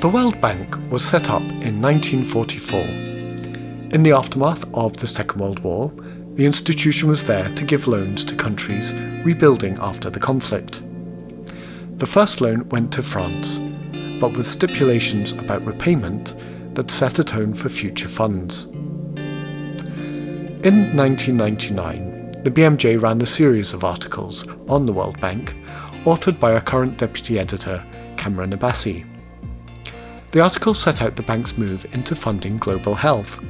The World Bank was set up in 1944. In the aftermath of the Second World War, the institution was there to give loans to countries rebuilding after the conflict. The first loan went to France, but with stipulations about repayment that set a tone for future funds. In 1999, the BMJ ran a series of articles on the World Bank, authored by our current deputy editor, Kamran Abbasi. The article set out the bank's move into funding global health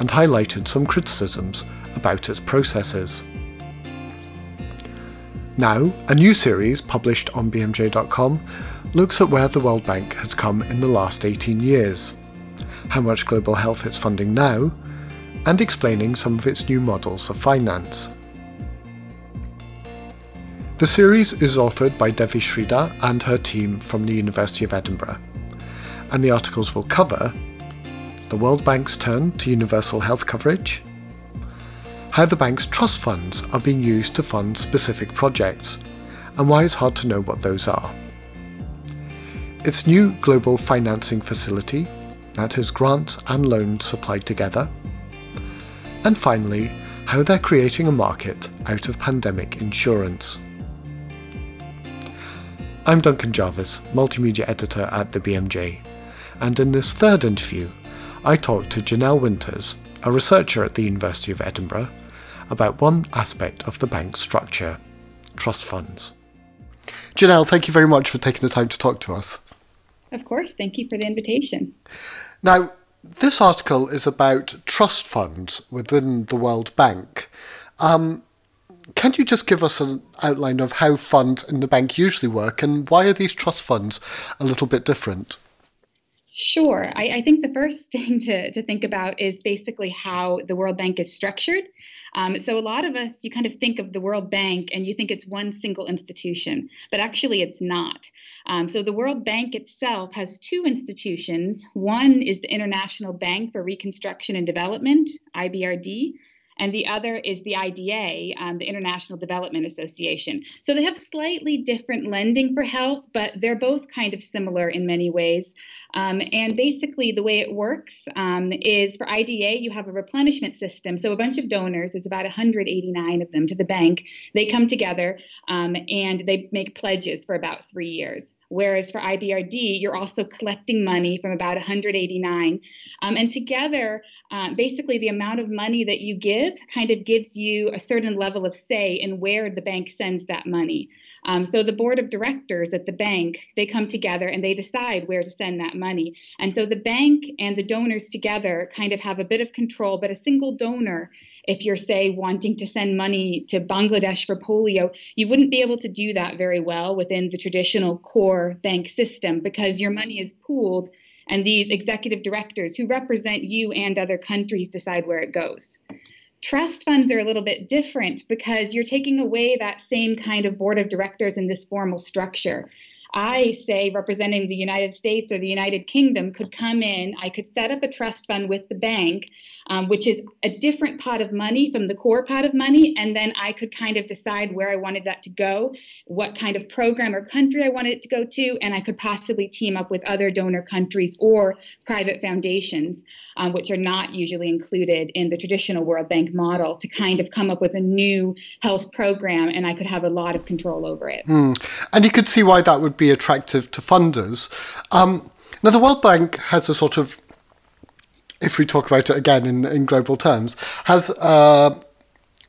and highlighted some criticisms about its processes. Now, a new series published on BMJ.com looks at where the World Bank has come in the last 18 years, how much global health it's funding now, and explaining some of its new models of finance. The series is authored by Devi Sridhar and her team from the University of Edinburgh, and the articles will cover the World Bank's turn to universal health coverage, how the bank's trust funds are being used to fund specific projects, and why it's hard to know what those are. Its new global financing facility, that has grants and loans supplied together. And finally, how they're creating a market out of pandemic insurance. I'm Duncan Jarvies, Multimedia Editor at the BMJ, and in this third interview, I talked to Janelle Winters, a researcher at the University of Edinburgh, about one aspect of the bank's structure trust funds. Janelle, thank you very much for taking the time to talk to us. Of course, thank you for the invitation. Now, this article is about trust funds within the World Bank. Um, can you just give us an outline of how funds in the bank usually work and why are these trust funds a little bit different? Sure. I, I think the first thing to, to think about is basically how the World Bank is structured. Um, so a lot of us, you kind of think of the World Bank and you think it's one single institution, but actually it's not. Um, so the World Bank itself has two institutions. One is the International Bank for Reconstruction and Development, IBRD, and the other is the IDA, um, the International Development Association. So they have slightly different lending for health, but they're both kind of similar in many ways. Um, and basically, the way it works um, is for IDA, you have a replenishment system. So a bunch of donors, there's about 189 of them to the bank, they come together um, and they make pledges for about three years. Whereas for IBRD, you're also collecting money from about 189. Um, and together, uh, basically, the amount of money that you give kind of gives you a certain level of say in where the bank sends that money. Um, so the board of directors at the bank, they come together and they decide where to send that money. And so the bank and the donors together kind of have a bit of control, but a single donor if you're say wanting to send money to Bangladesh for polio, you wouldn't be able to do that very well within the traditional core bank system because your money is pooled and these executive directors who represent you and other countries decide where it goes. Trust funds are a little bit different because you're taking away that same kind of board of directors in this formal structure. I say, representing the United States or the United Kingdom, could come in. I could set up a trust fund with the bank, um, which is a different pot of money from the core pot of money. And then I could kind of decide where I wanted that to go, what kind of program or country I wanted it to go to. And I could possibly team up with other donor countries or private foundations, um, which are not usually included in the traditional World Bank model, to kind of come up with a new health program. And I could have a lot of control over it. Mm. And you could see why that would be attractive to funders. Um, now, the World Bank has a sort of, if we talk about it again in, in global terms, has uh,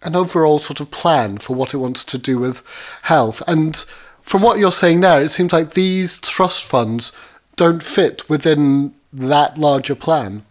an overall sort of plan for what it wants to do with health. And from what you're saying there, it seems like these trust funds don't fit within that larger plan.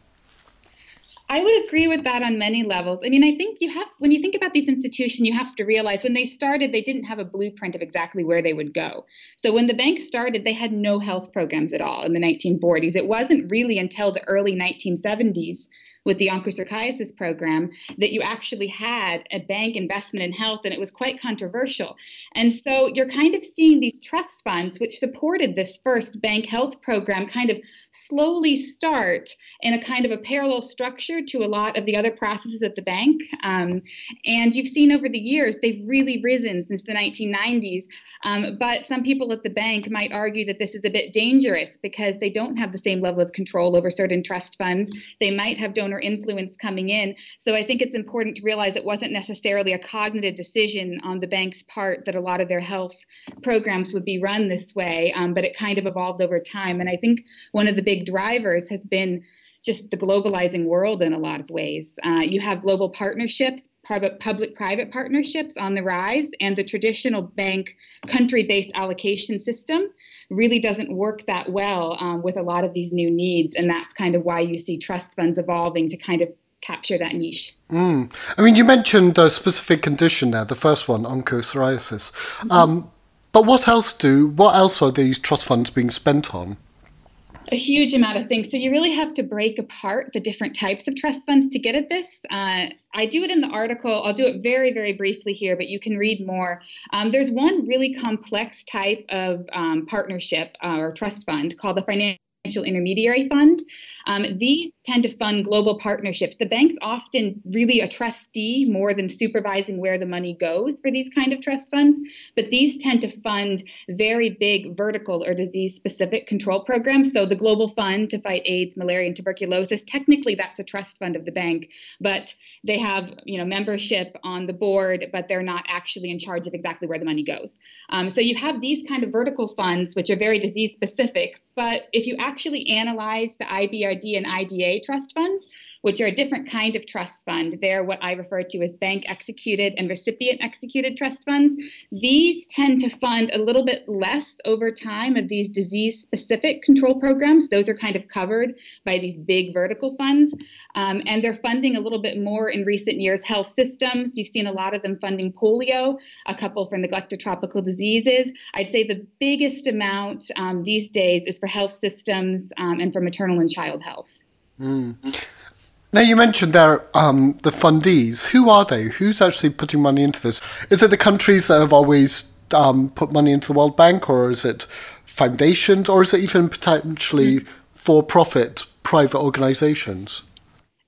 I would agree with that on many levels. I mean, I think you have, when you think about these institutions, you have to realize when they started, they didn't have a blueprint of exactly where they would go. So when the bank started, they had no health programs at all in the 1940s. It wasn't really until the early 1970s with the onchocerciasis program that you actually had a bank investment in health, and it was quite controversial. And so you're kind of seeing these trust funds, which supported this first bank health program, kind of slowly start in a kind of a parallel structure to a lot of the other processes at the bank. Um, and you've seen over the years, they've really risen since the 1990s. Um, but some people at the bank might argue that this is a bit dangerous because they don't have the same level of control over certain trust funds. They might have donor influence coming in. So I think it's important to realize it wasn't necessarily a cognitive decision on the bank's part that a lot of their health programs would be run this way, um, but it kind of evolved over time. And I think one of the big drivers has been just the globalizing world in a lot of ways. Uh, you have global partnerships, public private partnerships on the rise, and the traditional bank country based allocation system really doesn't work that well um, with a lot of these new needs. And that's kind of why you see trust funds evolving to kind of capture that niche. Mm. I mean, you mentioned a specific condition there, the first one, onchocerciasis. Mm-hmm. Um, but what else do, what else are these trust funds being spent on? A huge amount of things. So you really have to break apart the different types of trust funds to get at this. Uh, I do it in the article. I'll do it very, very briefly here, but you can read more. Um, there's one really complex type of um, partnership uh, or trust fund called the Financial Intermediary Fund. Um, these tend to fund global partnerships. The bank's often really a trustee more than supervising where the money goes for these kind of trust funds, but these tend to fund very big vertical or disease specific control programs. So the Global Fund to fight AIDS, malaria, and tuberculosis, technically that's a trust fund of the bank, but they have you know membership on the board, but they're not actually in charge of exactly where the money goes. Um, so you have these kind of vertical funds, which are very disease specific, but if you actually analyze the IBRD and IDA trust funds, which are a different kind of trust fund. They're what I refer to as bank executed and recipient executed trust funds. These tend to fund a little bit less over time of these disease specific control programs. Those are kind of covered by these big vertical funds. Um, and they're funding a little bit more in recent years health systems. You've seen a lot of them funding polio, a couple for neglected tropical diseases. I'd say the biggest amount um, these days is for health systems um, and for maternal and child health. Mm. Now you mentioned there um, the fundees. Who are they? Who's actually putting money into this? Is it the countries that have always um, put money into the World Bank, or is it foundations, or is it even potentially mm-hmm. for-profit private organisations?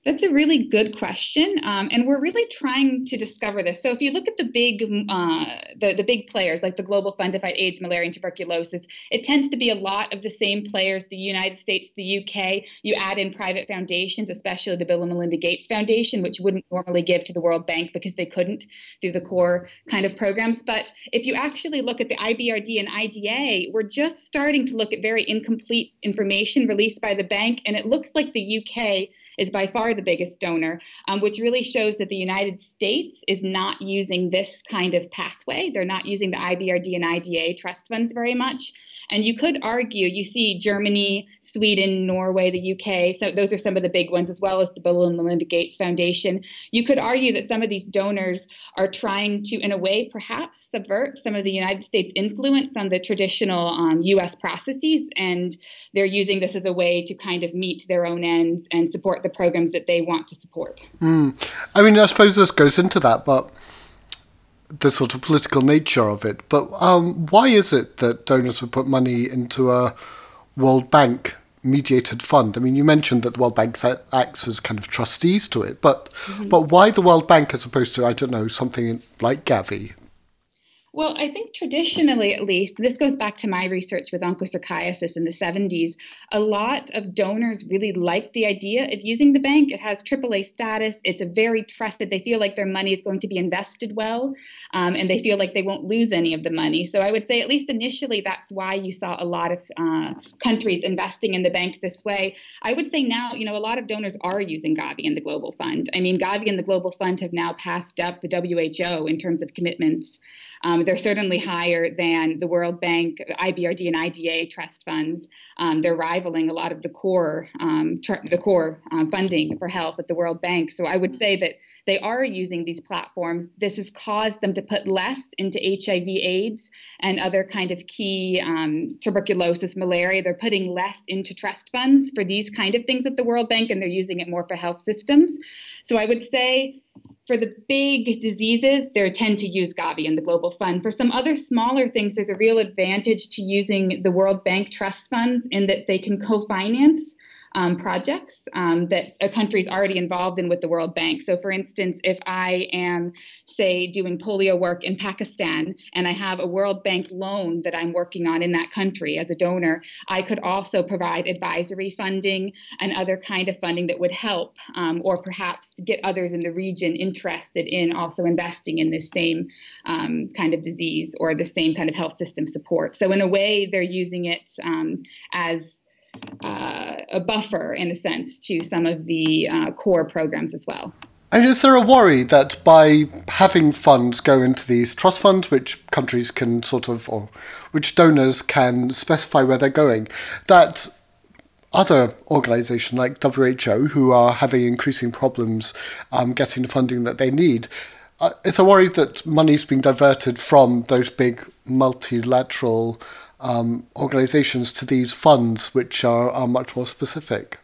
That's a really good question, um, and we're really trying to discover this. So, if you look at the big, uh, the the big players like the Global Fund to Fight AIDS, Malaria, and Tuberculosis, it tends to be a lot of the same players. The United States, the UK. You add in private foundations, especially the Bill and Melinda Gates Foundation, which wouldn't normally give to the World Bank because they couldn't through the core kind of programs. But if you actually look at the IBRD and IDA, we're just starting to look at very incomplete information released by the bank, and it looks like the UK is by far the biggest donor, um, which really shows that the United States is not using this kind of pathway. They're not using the IBRD and IDA trust funds very much. And you could argue, you see Germany, Sweden, Norway, the UK, so those are some of the big ones, as well as the Bill and Melinda Gates Foundation. You could argue that some of these donors are trying to, in a way, perhaps subvert some of the United States influence on the traditional um, US processes, and they're using this as a way to kind of meet their own ends and support the programs that they want to support. Mm. I mean, I suppose this goes into that, but the sort of political nature of it. But um, why is it that donors would put money into a World Bank mediated fund? I mean, you mentioned that the World Bank acts as kind of trustees to it, but mm-hmm. but why the World Bank as opposed to I don't know something like Gavi? Well, I think traditionally, at least, this goes back to my research with onchocerciasis in the 70s. A lot of donors really like the idea of using the bank. It has AAA status. It's a very trusted. They feel like their money is going to be invested well, um, and they feel like they won't lose any of the money. So I would say, at least initially, that's why you saw a lot of uh, countries investing in the bank this way. I would say now, you know, a lot of donors are using Gavi and the Global Fund. I mean, Gavi and the Global Fund have now passed up the WHO in terms of commitments. Um, Um, they're certainly higher than the World Bank, IBRD, and IDA trust funds. Um, they're rivaling a lot of the core, um, tr- the core uh, funding for health at the World Bank. So I would say that they are using these platforms. This has caused them to put less into HIV/AIDS and other kind of key um, tuberculosis, malaria. They're putting less into trust funds for these kind of things at the World Bank, and they're using it more for health systems. So I would say for the big diseases, they tend to use Gavi and the Global Fund. For some other smaller things, there's a real advantage to using the World Bank trust funds in that they can co finance um, projects um, that a country is already involved in with the World Bank. So, for instance, if I am, say, doing polio work in Pakistan and I have a World Bank loan that I'm working on in that country as a donor, I could also provide advisory funding and other kind of funding that would help, um, or perhaps get others in the region interested in also investing in this same um, kind of disease or the same kind of health system support. So, in a way, they're using it um, as uh, a buffer, in a sense, to some of the uh, core programs as well. And is there a worry that by having funds go into these trust funds, which countries can sort of, or which donors can specify where they're going, that other organisations like WHO, who are having increasing problems um, getting the funding that they need, uh, it's a worry that money's being diverted from those big multilateral um, organizations to these funds, which are, are much more specific?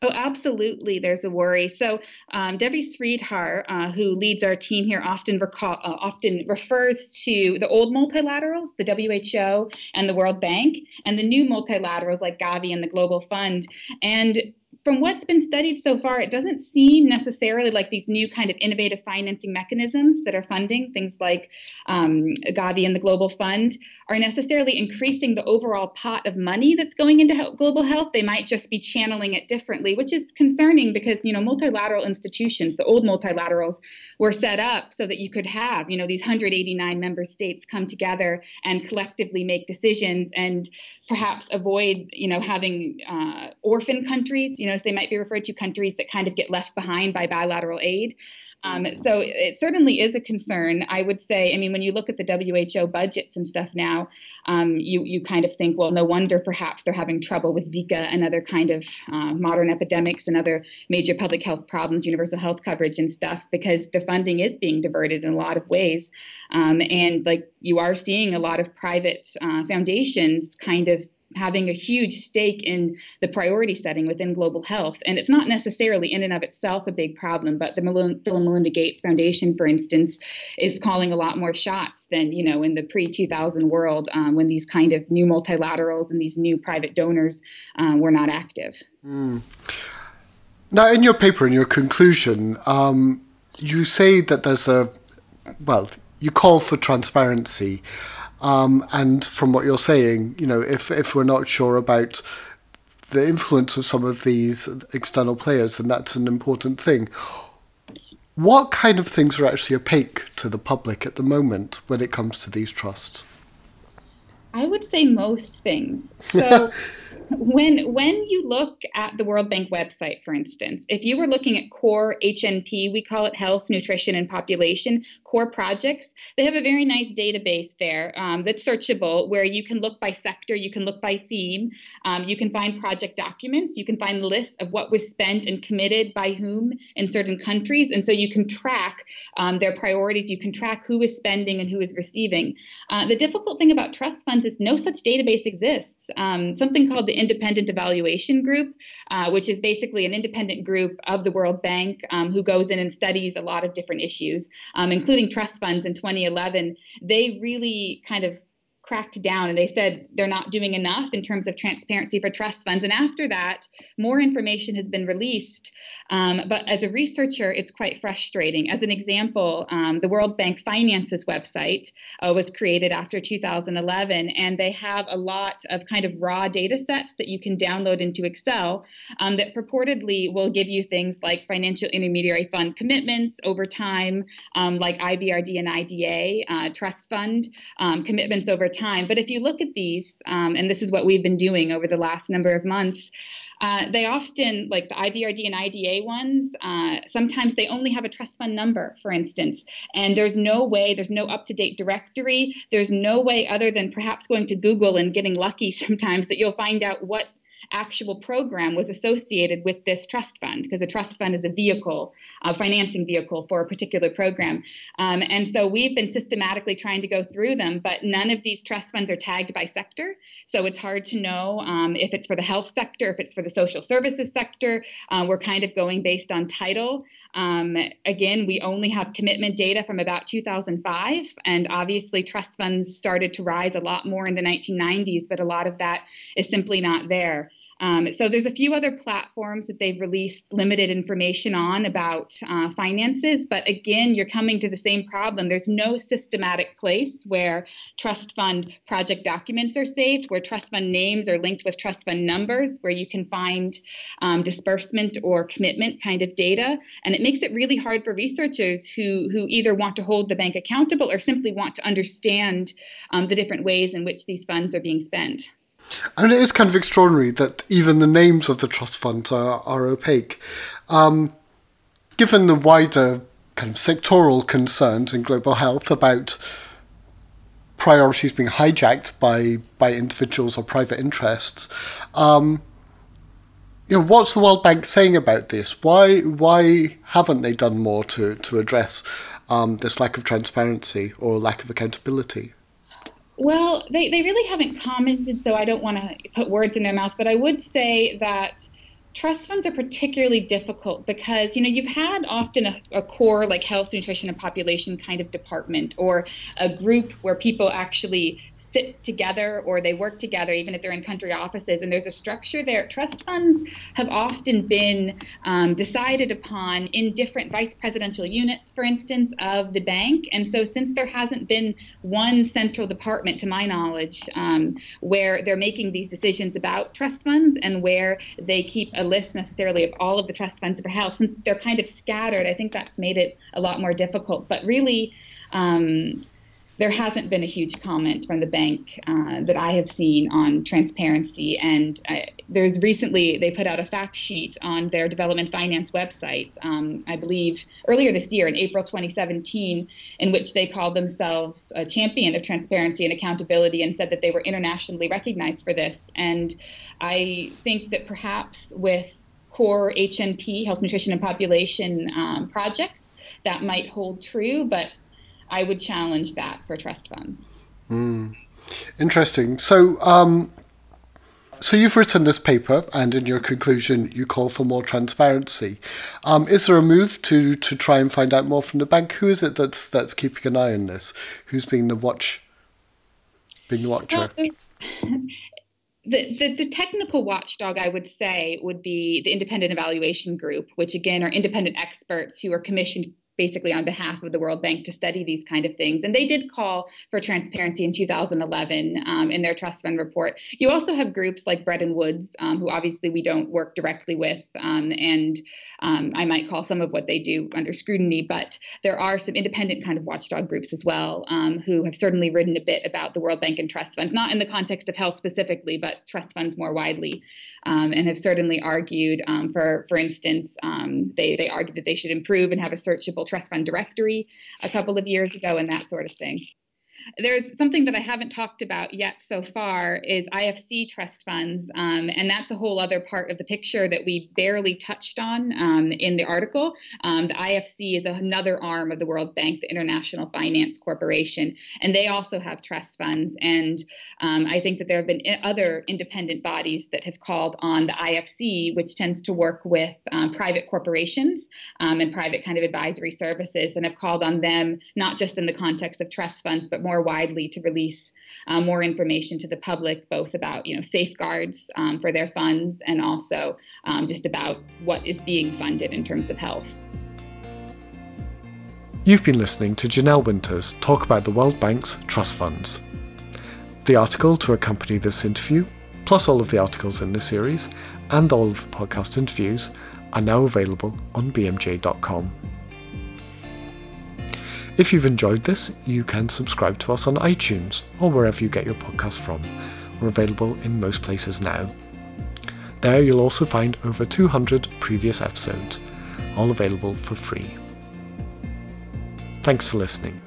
Oh, absolutely. There's a worry. So um, Devi Sridhar, uh, who leads our team here, often recall, uh, often refers to the old multilaterals, the WHO and the World Bank, and the new multilaterals like Gavi and the Global Fund. And from what's been studied so far, it doesn't seem necessarily like these new kind of innovative financing mechanisms that are funding things like um, Gavi and the Global Fund are necessarily increasing the overall pot of money that's going into health, global health. They might just be channeling it differently, which is concerning because you know multilateral institutions, the old multilaterals, were set up so that you could have you know these 189 member states come together and collectively make decisions and perhaps avoid, you know, having uh, orphan countries, you know, as they might be referred to, countries that kind of get left behind by bilateral aid. Um, so it certainly is a concern. I would say, I mean, when you look at the WHO budgets and stuff now, um, you you kind of think, well, no wonder perhaps they're having trouble with Zika and other kind of uh, modern epidemics and other major public health problems, universal health coverage and stuff, because the funding is being diverted in a lot of ways, um, and like you are seeing a lot of private uh, foundations kind of having a huge stake in the priority setting within global health. And it's not necessarily in and of itself a big problem, but the Bill and Melinda Gates Foundation, for instance, is calling a lot more shots than, you know, in the pre-2000 world um, when these kind of new multilaterals and these new private donors um, were not active. Mm. Now, in your paper, in your conclusion, um, you say that there's a, well, you call for transparency. Um, and from what you're saying, you know, if, if we're not sure about the influence of some of these external players, then that's an important thing. What kind of things are actually opaque to the public at the moment when it comes to these trusts? I would say most things. So when when you look at the World Bank website, for instance, if you were looking at core HNP, we call it health, nutrition, and population core projects, they have a very nice database there um, that's searchable, where you can look by sector, you can look by theme, um, you can find project documents, you can find lists of what was spent and committed by whom in certain countries, and so you can track um, their priorities, you can track who is spending and who is receiving. Uh, the difficult thing about trust funds is no such database exists um, something called the Independent Evaluation Group, uh, which is basically an independent group of the World Bank um, who goes in and studies a lot of different issues, um, including trust funds in 2011. They really kind of cracked down and they said they're not doing enough in terms of transparency for trust funds. And after that, more information has been released. Um, but as a researcher, it's quite frustrating. As an example, um, the World Bank Finances website uh, was created after 2011, and they have a lot of kind of raw data sets that you can download into Excel um, that purportedly will give you things like financial intermediary fund commitments over time, um, like IBRD and IDA, uh, trust fund um, commitments over time. But if you look at these, um, and this is what we've been doing over the last number of months, Uh, they often, like the IBRD and IDA ones, uh, sometimes they only have a trust fund number, for instance, and there's no way, there's no up to date directory. There's no way other than perhaps going to Google and getting lucky sometimes that you'll find out what actual program was associated with this trust fund because a trust fund is a vehicle, a financing vehicle for a particular program. Um, and so we've been systematically trying to go through them, but none of these trust funds are tagged by sector. So it's hard to know um, if it's for the health sector, if it's for the social services sector. Uh, we're kind of going based on title. Um, again, we only have commitment data from about 2005, and obviously trust funds started to rise a lot more in the 1990s, but a lot of that is simply not there. Um, so there's a few other platforms that they've released limited information on about uh, finances, but again, you're coming to the same problem. There's no systematic place where trust fund project documents are saved, where trust fund names are linked with trust fund numbers, where you can find um, disbursement or commitment kind of data, and it makes it really hard for researchers who who either want to hold the bank accountable or simply want to understand um, the different ways in which these funds are being spent. I mean, it is kind of extraordinary that even the names of the trust funds are, are opaque. Um, given the wider kind of sectoral concerns in global health about priorities being hijacked by, by individuals or private interests, um, you know, what's the World Bank saying about this? Why why haven't they done more to, to address um, this lack of transparency or lack of accountability? Well, they, they really haven't commented, so I don't want to put words in their mouth, but I would say that trust funds are particularly difficult because you know you've had often a, a, core like health nutrition and population kind of department or a group where people actually sit together or they work together, even if they're in country offices. And there's a structure there. Trust funds have often been um, decided upon in different vice presidential units, for instance, of the bank. And so, since there hasn't been one central department, to my knowledge, um, where they're making these decisions about trust funds and where they keep a list necessarily of all of the trust funds for health, since they're kind of scattered, I think that's made it a lot more difficult. But really, um, there hasn't been a huge comment from the bank uh, that I have seen on transparency. And uh, there's recently, they put out a fact sheet on their development finance website, um, I believe earlier this year in April 2017, in which they called themselves a champion of transparency and accountability and said that they were internationally recognized for this. And I think that perhaps with core HNP, health, nutrition, and population um, projects, that might hold true, but I would challenge that for trust funds. Mm. Interesting. So, um, so you've written this paper, and in your conclusion, you call for more transparency. Um, is there a move to to try and find out more from the bank? Who is it that's that's keeping an eye on this? Who's being the watch, being the watcher? The, the, the, technical watchdog, I would say, would be the independent evaluation group, which again are independent experts who are commissioned basically on behalf of the World Bank to study these kind of things. And they did call for transparency in 2011 um, in their trust fund report. You also have groups like Bretton Woods, um, who obviously we don't work directly with, um, and um, I might call some of what they do under scrutiny. But there are some independent kind of watchdog groups as well um, who have certainly written a bit about the World Bank and trust funds, not in the context of health specifically, but trust funds more widely, um, and have certainly argued for, for instance, they they argue that they should improve and have a searchable trust fund directory a couple of years ago and that sort of thing. There's something that I haven't talked about yet so far is IFC trust funds, um, and that's a whole other part of the picture that we barely touched on um, in the article. Um, the IFC is another arm of the World Bank, the International Finance Corporation, and they also have trust funds. And um, I think that there have been other independent bodies that have called on the IFC, which tends to work with um, private corporations um, and private kind of advisory services, and have called on them not just in the context of trust funds, but more more widely to release uh, more information to the public, both about you know safeguards um, for their funds and also um, just about what is being funded in terms of health. You've been listening to Janelle Winters talk about the World Bank's trust funds. The article to accompany this interview, plus all of the articles in this series, and all of the podcast interviews, are now available on bmj.com. If you've enjoyed this, you can subscribe to us on iTunes or wherever you get your podcasts from. We're available in most places now. There you'll also find over 200 previous episodes, all available for free. Thanks for listening.